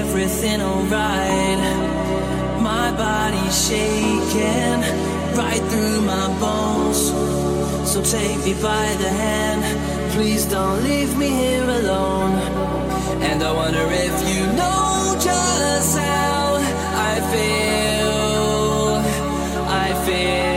everything alright. My body's shaking right through my bones. So take me by the hand, please don't leave me here alone. And I wonder if you know just how I feel. I feel.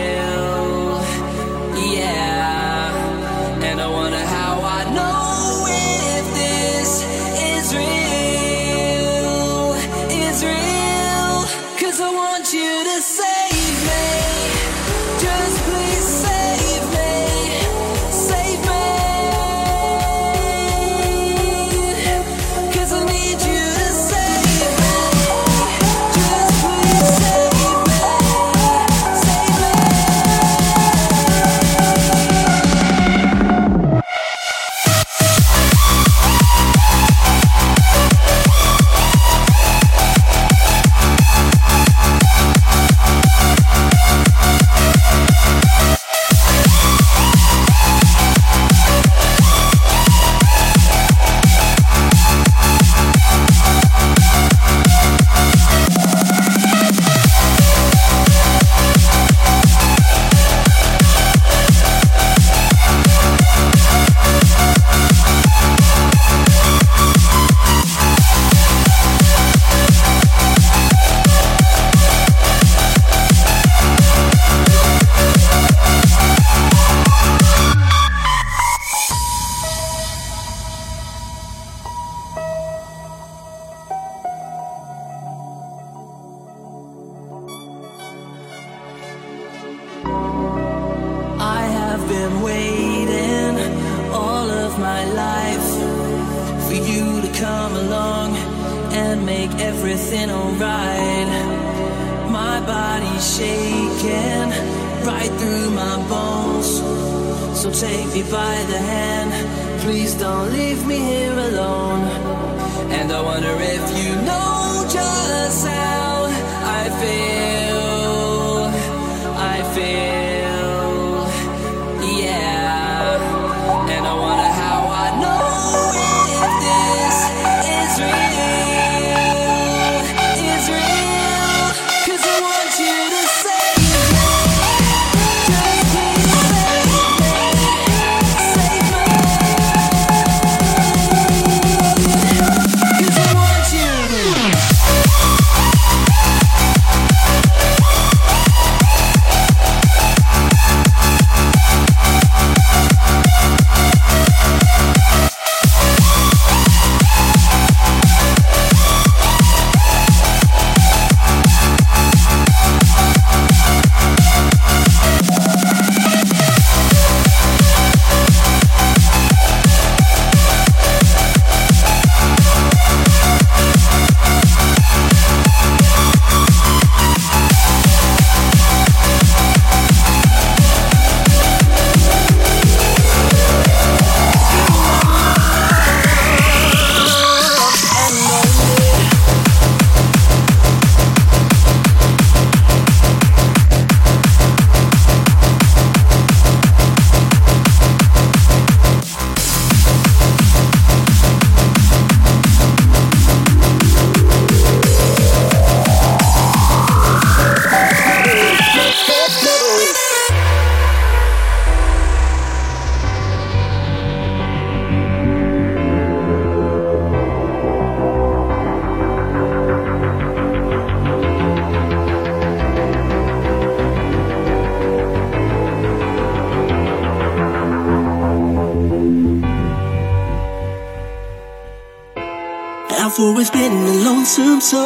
consumed soul.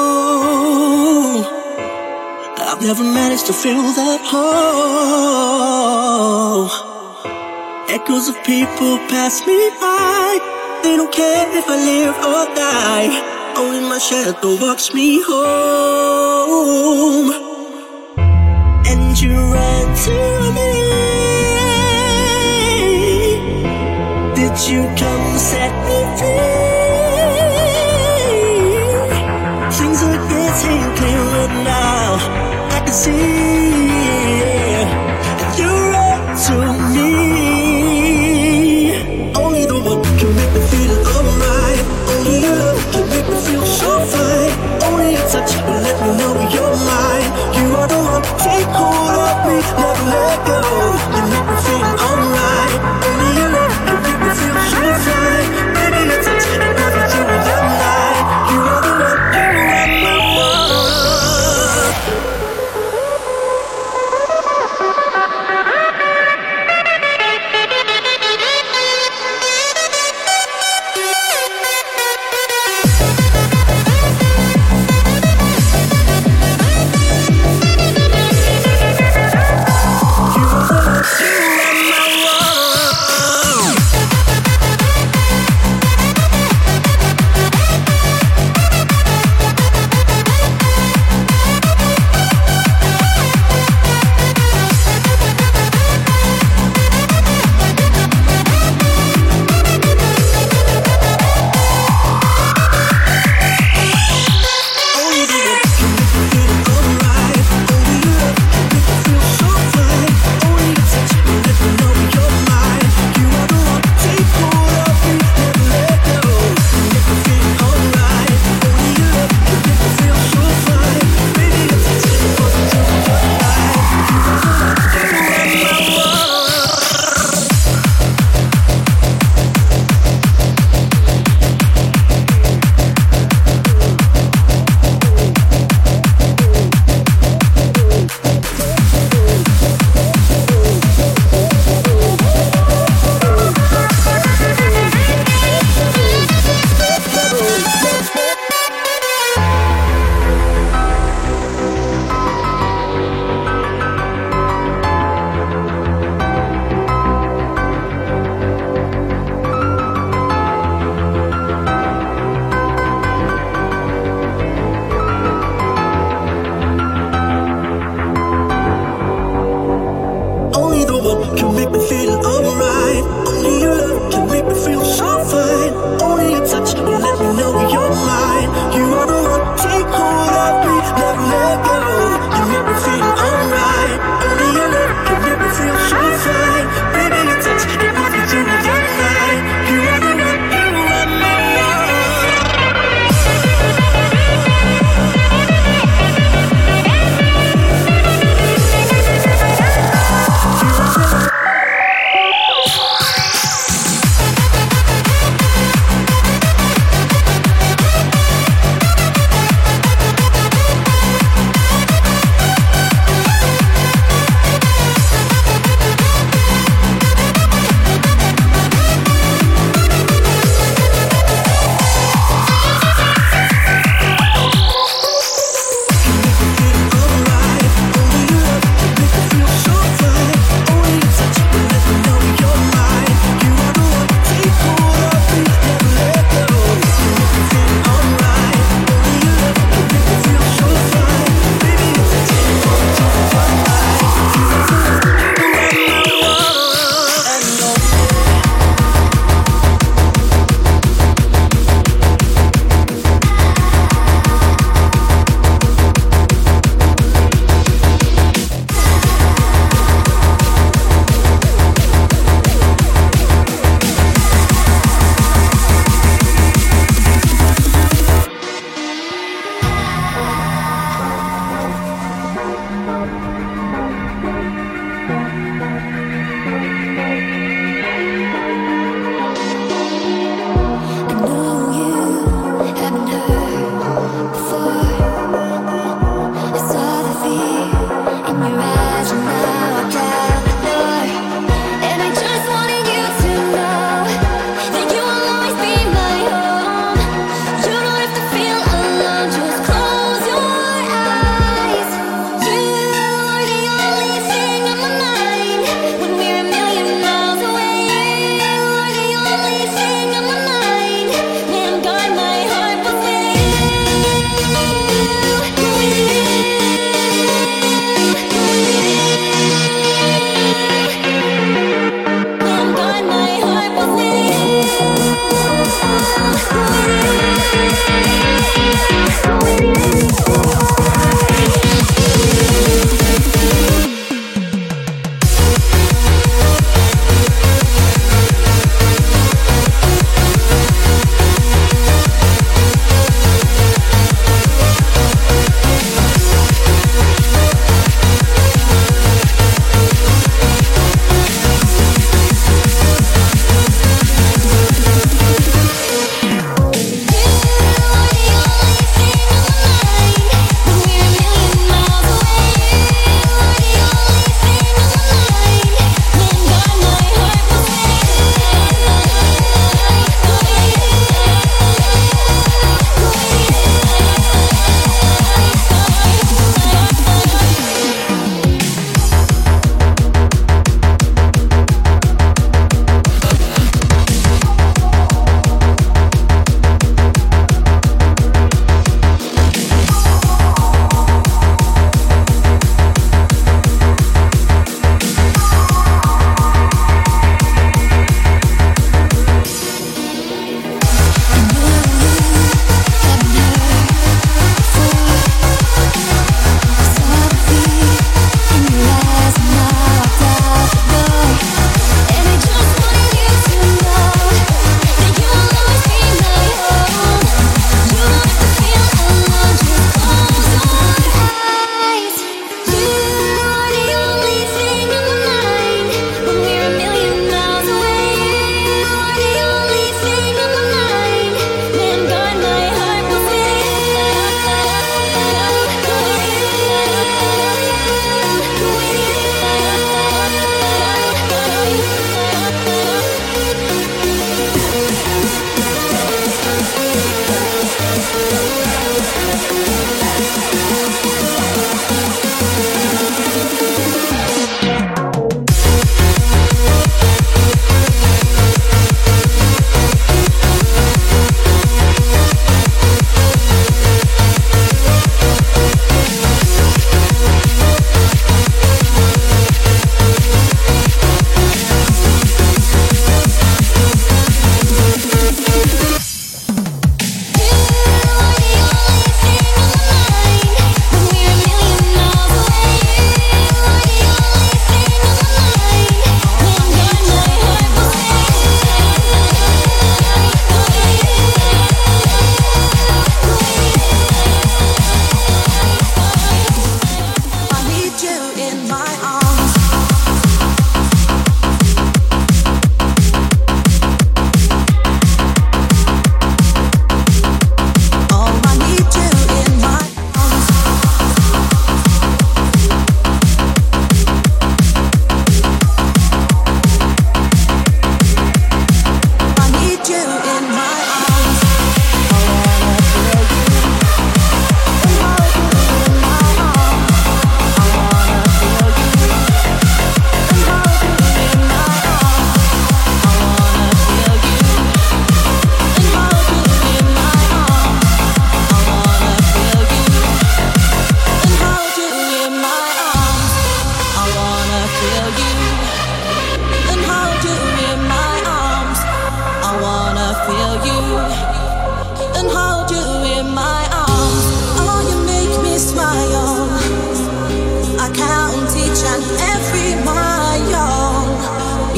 Oh. I've never managed to fill that hole. Echoes of people pass me by. They don't care if I live or die. Oh, Only my shadow walks me home. And you run to Oh.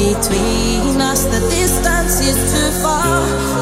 between us. The distance is too far.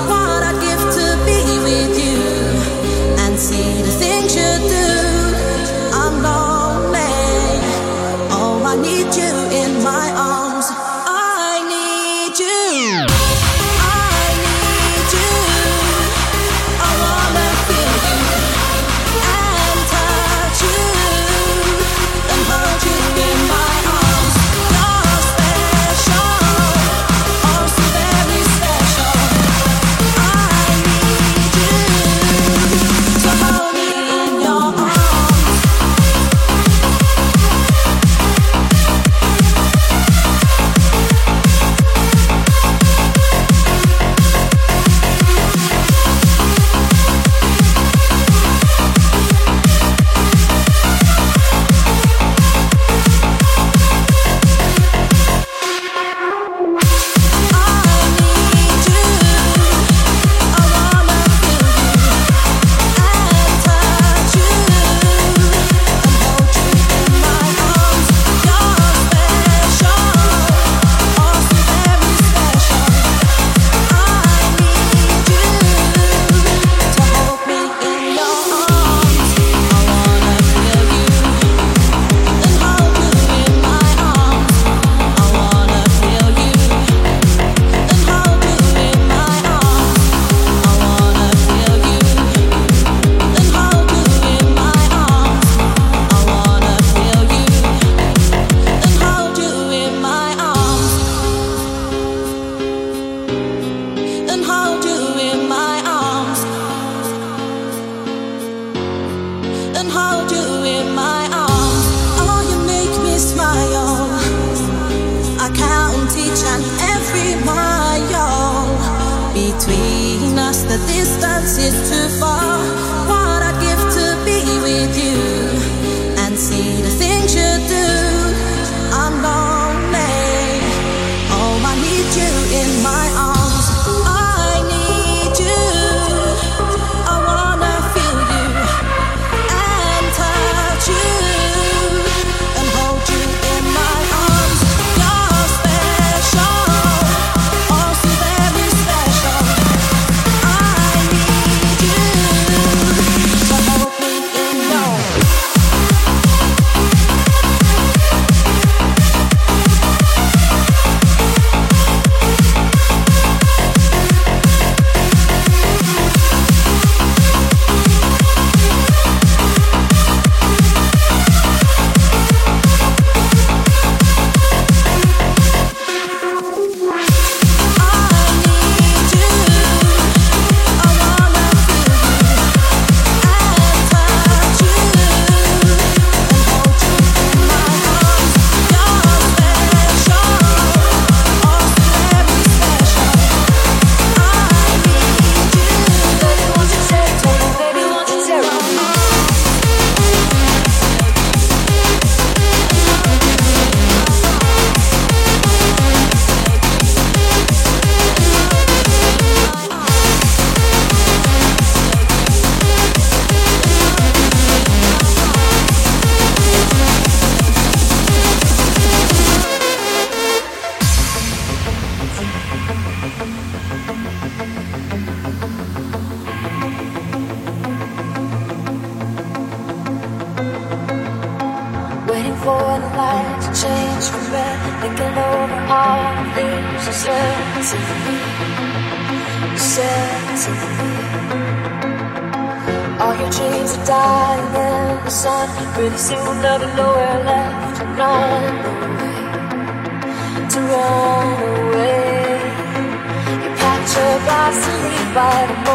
out of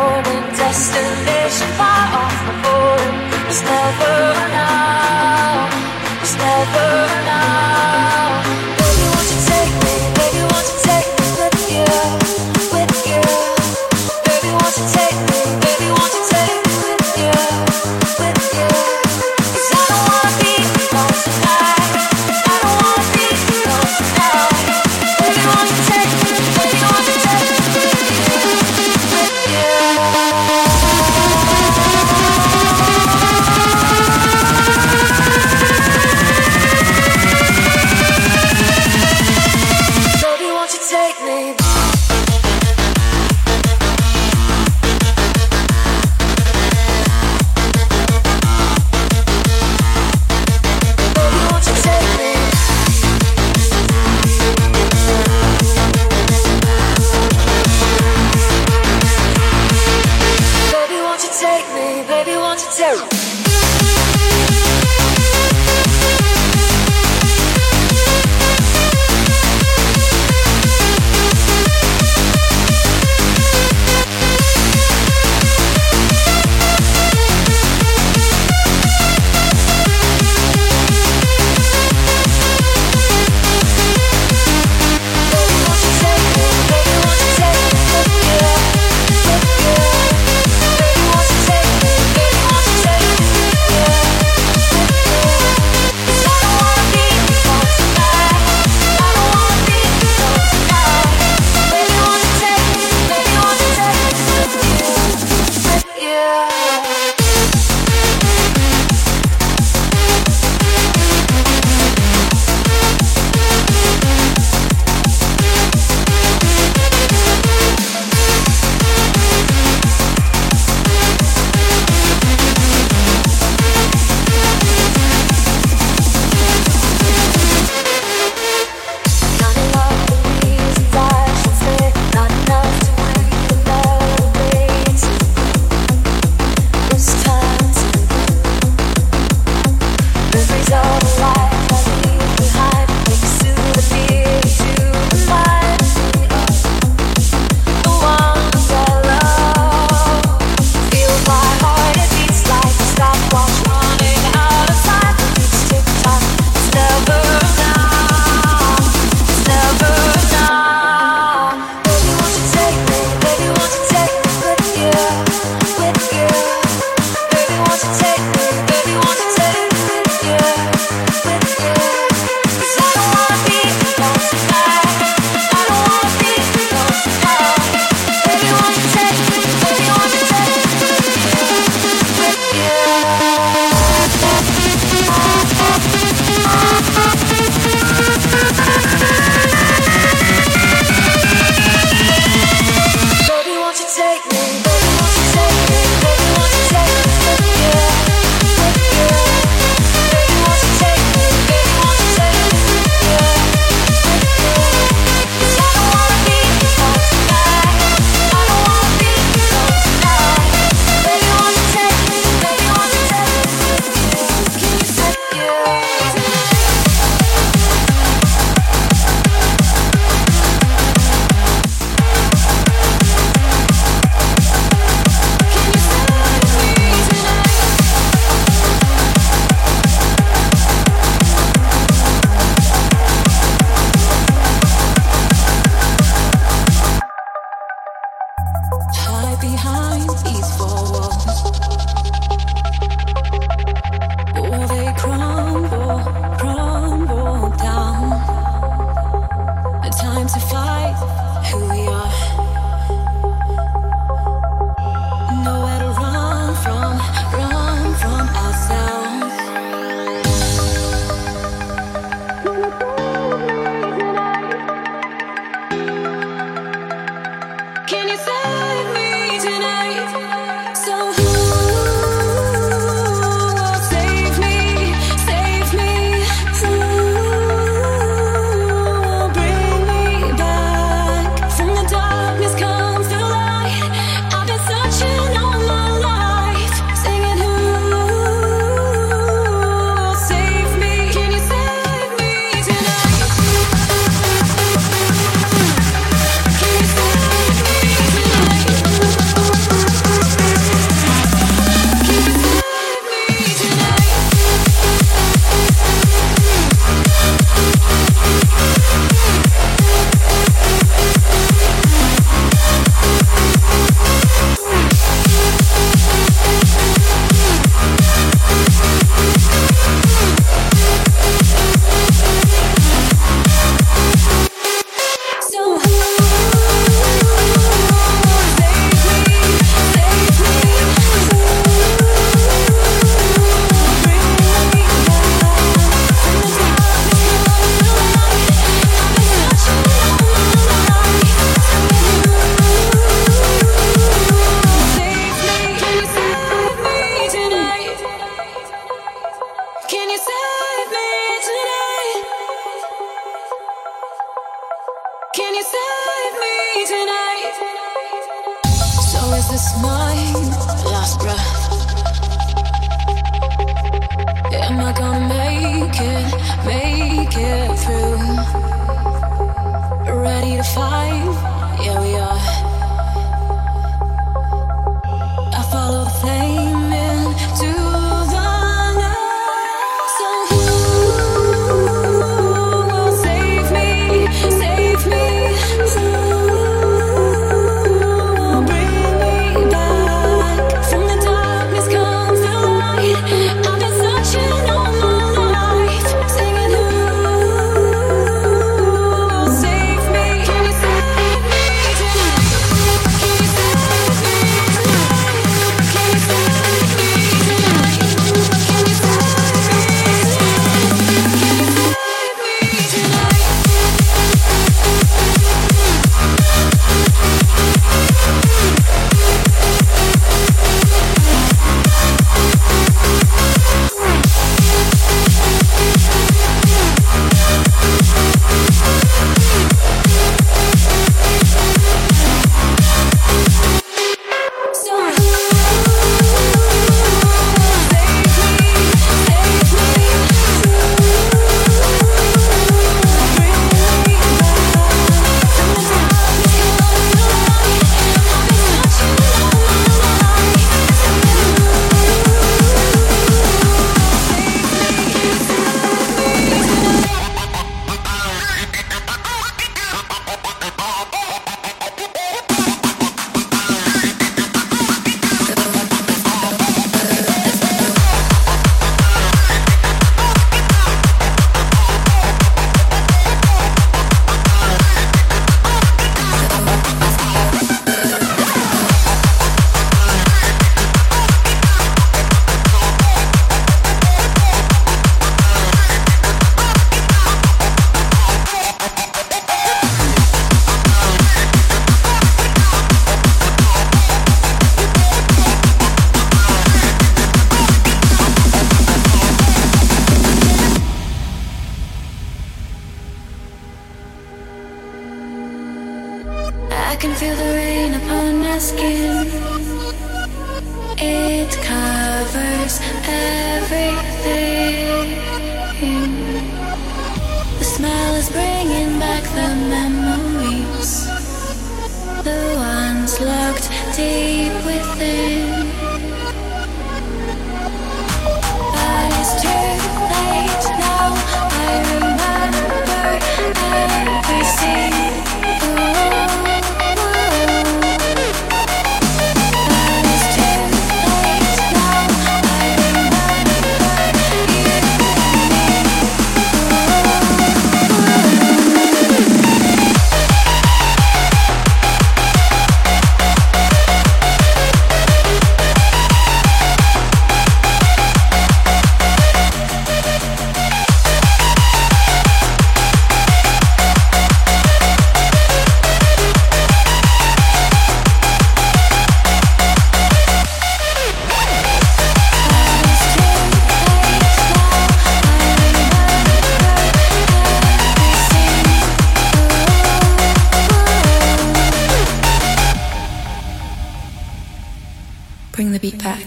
Bring the beat back.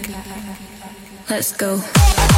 Let's go.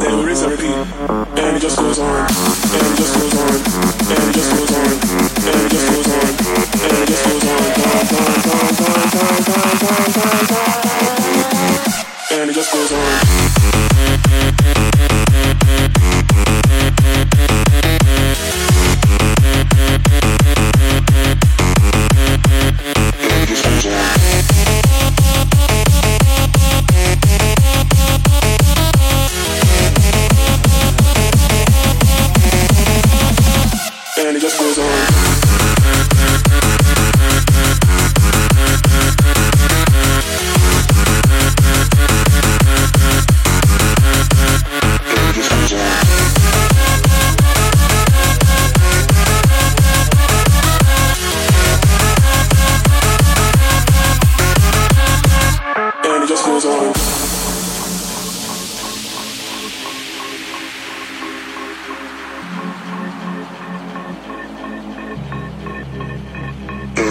then rinse. And it just goes on, and it just goes on, and it just goes on, and it just goes on, on.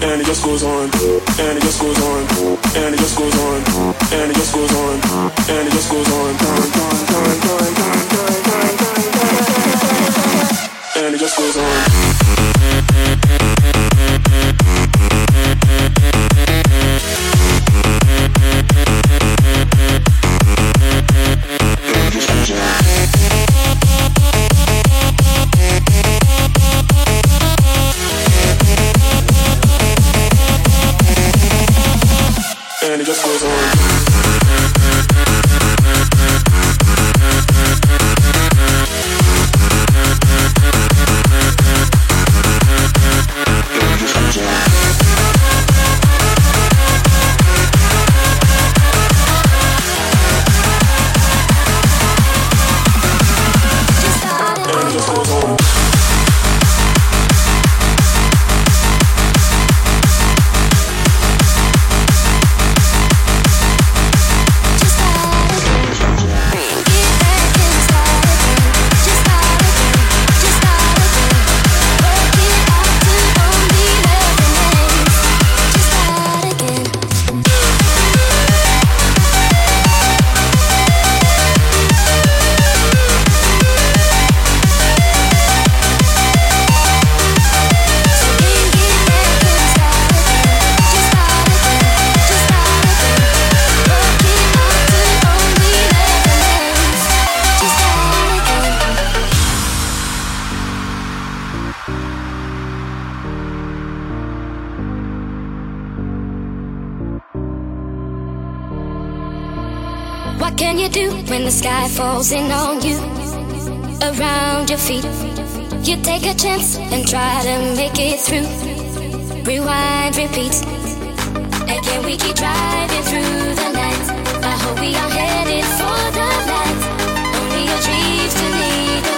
and it just goes on, and it just goes on, and it just goes on, and it just goes on, and it just goes on, and it just goes on. Falls in on you, around your feet. You take a chance and try to make it through. Rewind, repeat. Again, we keep driving through the night. I hope we are headed for the light. Only your dreams to lead